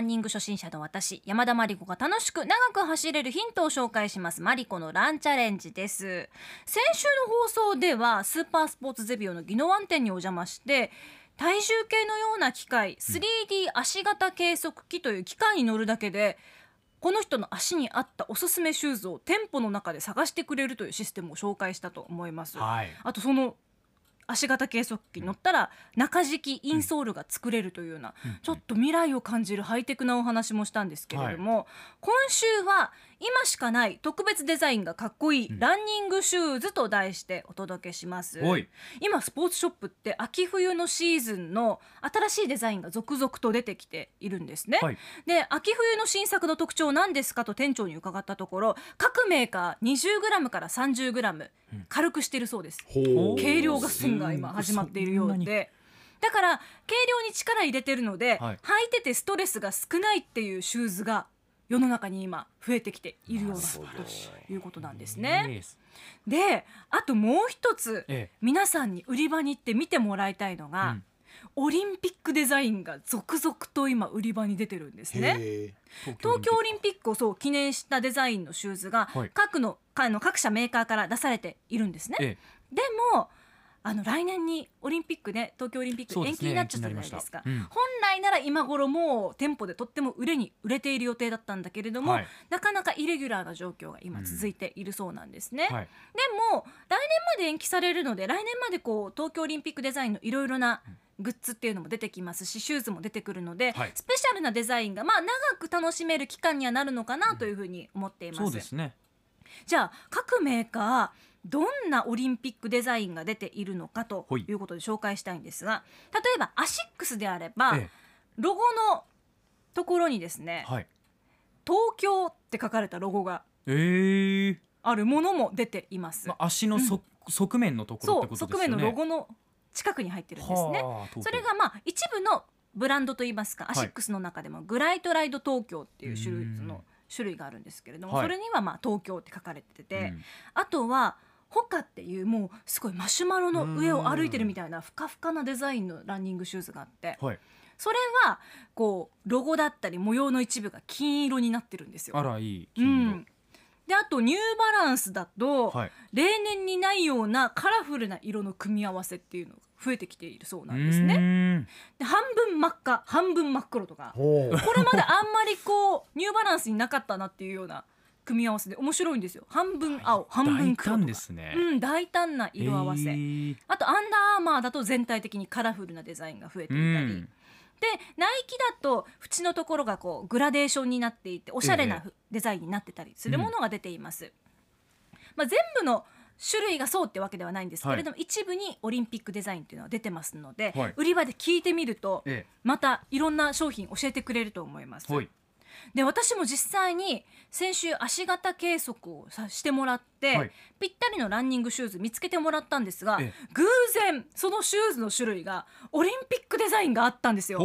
ランニング初心者の私山田真理子が楽しく長く走れるヒントを紹介します。マリコのランチャレンジです。先週の放送ではスーパースポーツゼビオの宜野湾店にお邪魔して体重計のような機械 3D 足型計測器という機械に乗るだけでこの人の足に合ったおすすめシューズを店舗の中で探してくれるというシステムを紹介したと思います。はい。あとその足型計測器に乗ったら中敷きインソールが作れるというような、ちょっと未来を感じるハイテクなお話もしたんですけれども、今週は今しかない特別デザインがかっこいいランニングシューズと題してお届けします、今スポーツショップって秋冬のシーズンの新しいデザインが続々と出てきているんですね、はい。で秋冬の新作の特徴何ですかと店長に伺ったところ各メーカー 20g から 30g 軽くしてるそうです、ほう。軽量合戦が今始まっているようで。だから軽量に力入れてるので、はい。履いててストレスが少ないっていうシューズが世の中に今増えてきているようだということなんですね。であともう一つ、ええ。皆さんに売り場に行って見てもらいたいのが、うん。オリンピックデザインが続々と今売り場に出てるんですね。へ東京オリンピックをそう記念したデザインのシューズがはい。各の各社メーカーから出されているんですね。え。でもあの来年にオリンピックね東京オリンピック延期になっちゃったじゃないですか。延期になりました本来なら今頃もう店舗でとっても売れに売れている予定だったんだけれども、はい。なかなかイレギュラーな状況が今続いているそうなんです。ね、はい。でも来年まで延期されるので来年までこう東京オリンピックデザインのいろいろなグッズっていうのも出てきますしシューズも出てくるので、はい。スペシャルなデザインがまあ長く楽しめる期間にはなるのかなというふうに思っています。そうですね。じゃあ各メーカーどんなオリンピックデザインが出ているのかとほい。いうことで紹介したいんですが例えばアシックスであれば、えロゴのところにですねえはい「東京」って書かれたロゴがええ。あるものも出ています。まあ足のそ側面のところってそう側ことですよね。面のロゴの近くに入ってるんですね。それがまあ一部のブランドといいますか、い。アシックスの中でもグライトライド東京っていう種類うん。の種類があるんですけれども、はい。それにはまあ東京って書かれてて、うん。あとはホカっていうもうすごいマシュマロの上を歩いてるみたいなふかふかなデザインのランニングシューズがあってはい。それはこうロゴだったり模様の一部が金色になってるんですよ。あらいい。う金ん、であとニューバランスだと、色はい。例年にないようなカラフルな色の組み合わせっていうのが増えてきているそうなんですうね。で半分真っ赤半分真っ黒とか。これまであんまりこうニューバランスになかったなっていうような組み合わせで面白いんですよ。半分青半分大胆黒ですね。うん大胆な色合わせ、えー。あとアンダーアーマーだと全体的にカラフルなデザインが増えていたり、うん。でナイキだと縁のところがこうグラデーションになっていておしゃれなふデザインになってたりするものが出ています。まあ、全部の種類がそうってわけではないんですけれども、一部にオリンピックデザインっていうのは出てますので、はい売り場で聞いてみると、えまたいろんな商品教えてくれると思います。えはいで私も実際に先週足型計測をさしてもらって、はい。ぴったりのランニングシューズ見つけてもらったんですが、え偶然そのシューズの種類がオリンピックデザインがあったんですよ。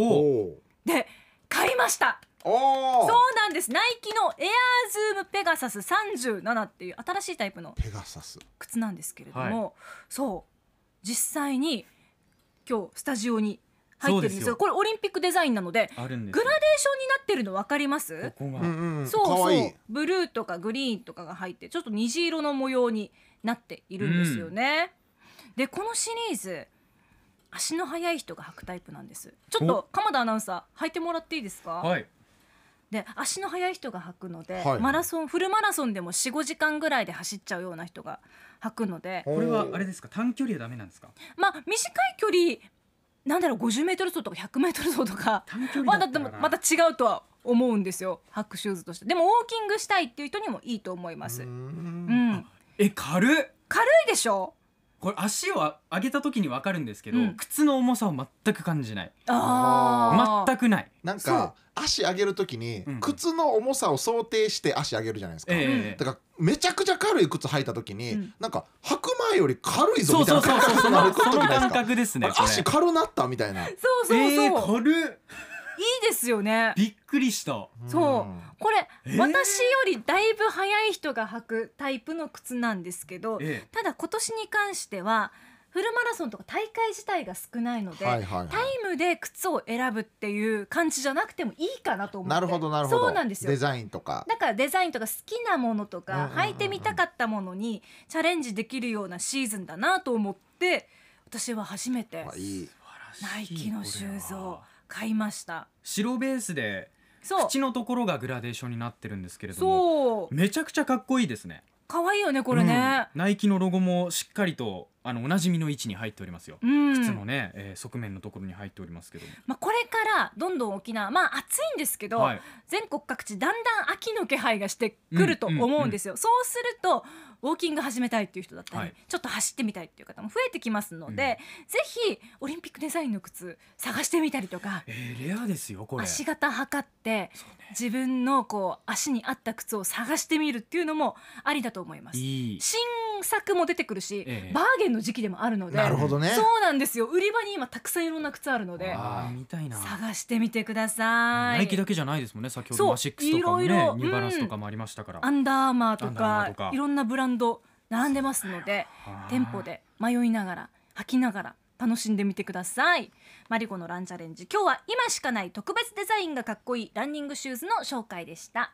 で買いました。そうーなんです。ナイキのエアーズームペガサス37っていう新しいタイプのペガサス。靴なんですけれども、そう。実際に今日スタジオに入ってるんですよ。よ。これオリンピックデザインなのでグラデーションになってるの分かります？そうそう。ブルーとかグリーンとかが入ってちょっと虹色の模様になっているんですよね。でこのシリーズ足の速い人が履くタイプなんです。ちょっと鎌田アナウンサー履いてもらっていいですか、はい。で足の速い人が履くので、はい。マラソンフルマラソンでも45時間ぐらいで走っちゃうような人が履くので。ここれはあれですか？短距離はダメなんですか？まあ短い距離なんだろう50メートル走とか100メートル走とか。まあだまた違うとは思うんですよ履くシューズとして。でもウォーキングしたいっていう人にもいいと思います、ううん。ん。え軽っ。軽いでしょ？これ足を上げた時に分かるんですけど、うん。靴の重さを全く感じない。全くない。なんそう。か足上げるときにうん。靴の重さを想定して足上げるじゃないですか、ええ。だからめちゃくちゃ軽い靴履いたときに、うん。なんか履く前より軽いぞみたいそうそうな感覚そうそう。なる時のその感ないですか？覚ですね足軽なったみたいな。そうそうそう、えー、い軽っいですよね。びっくりした。そう。これ、えー。私よりだいぶ速い人が履くタイプの靴なんですけどえただ今年に関してはフルマラソンとか大会自体が少ないので、はいはいはい。タイムで靴を選ぶっていう感じじゃなくてもいいかなと思って。なるほどなるほど。そうなんですよ。デザインとか。だからデザインとか好きなものとかうんうん履いてみたかったものにチャレンジできるようなシーズンだなと思って私は初めて。あいい。ナイキのシューズを買いました。白ベースでそう。口のところがグラデーションになってるんですけれどもめちゃくちゃかっこいいですね。可愛いよねこれね、うん。ナイキのロゴもしっかりとあのおなじみの位置に入っておりますよ、うん。靴のね、えー側面のところに入っておりますけども。まあ、これからどんどん沖縄まあ暑いんですけど、はい。全国各地だんだん秋の気配がしてくると思うんですよ、そうするとウォーキング始めたいっていう人だったり、はい。ちょっと走ってみたいっていう方も増えてきますので、ぜひオリンピックデザインの靴探してみたりとかえーレアですよこれ。足型測ってね。自分のこう足に合った靴を探してみるっていうのもありだと思います。いい。新作も出てくるし、ええ。バーゲンの時期でもあるのでなるほどね。そうなんですよ。売り場に今たくさんいろんな靴あるのでああー見たいな。探してみてください。ナイキだけじゃないですもんね。先ほそうどマシックスとかもねいろいろニューバランスとかもありましたから、アンダーマーとアンダーアーマかーとか。いろんなブランド並んでますのではあ店舗で迷いながら履きながら楽しんでみてください。マリコのランチャレンジ。今日は今しかない特別デザインがかっこいいランニングシューズの紹介でした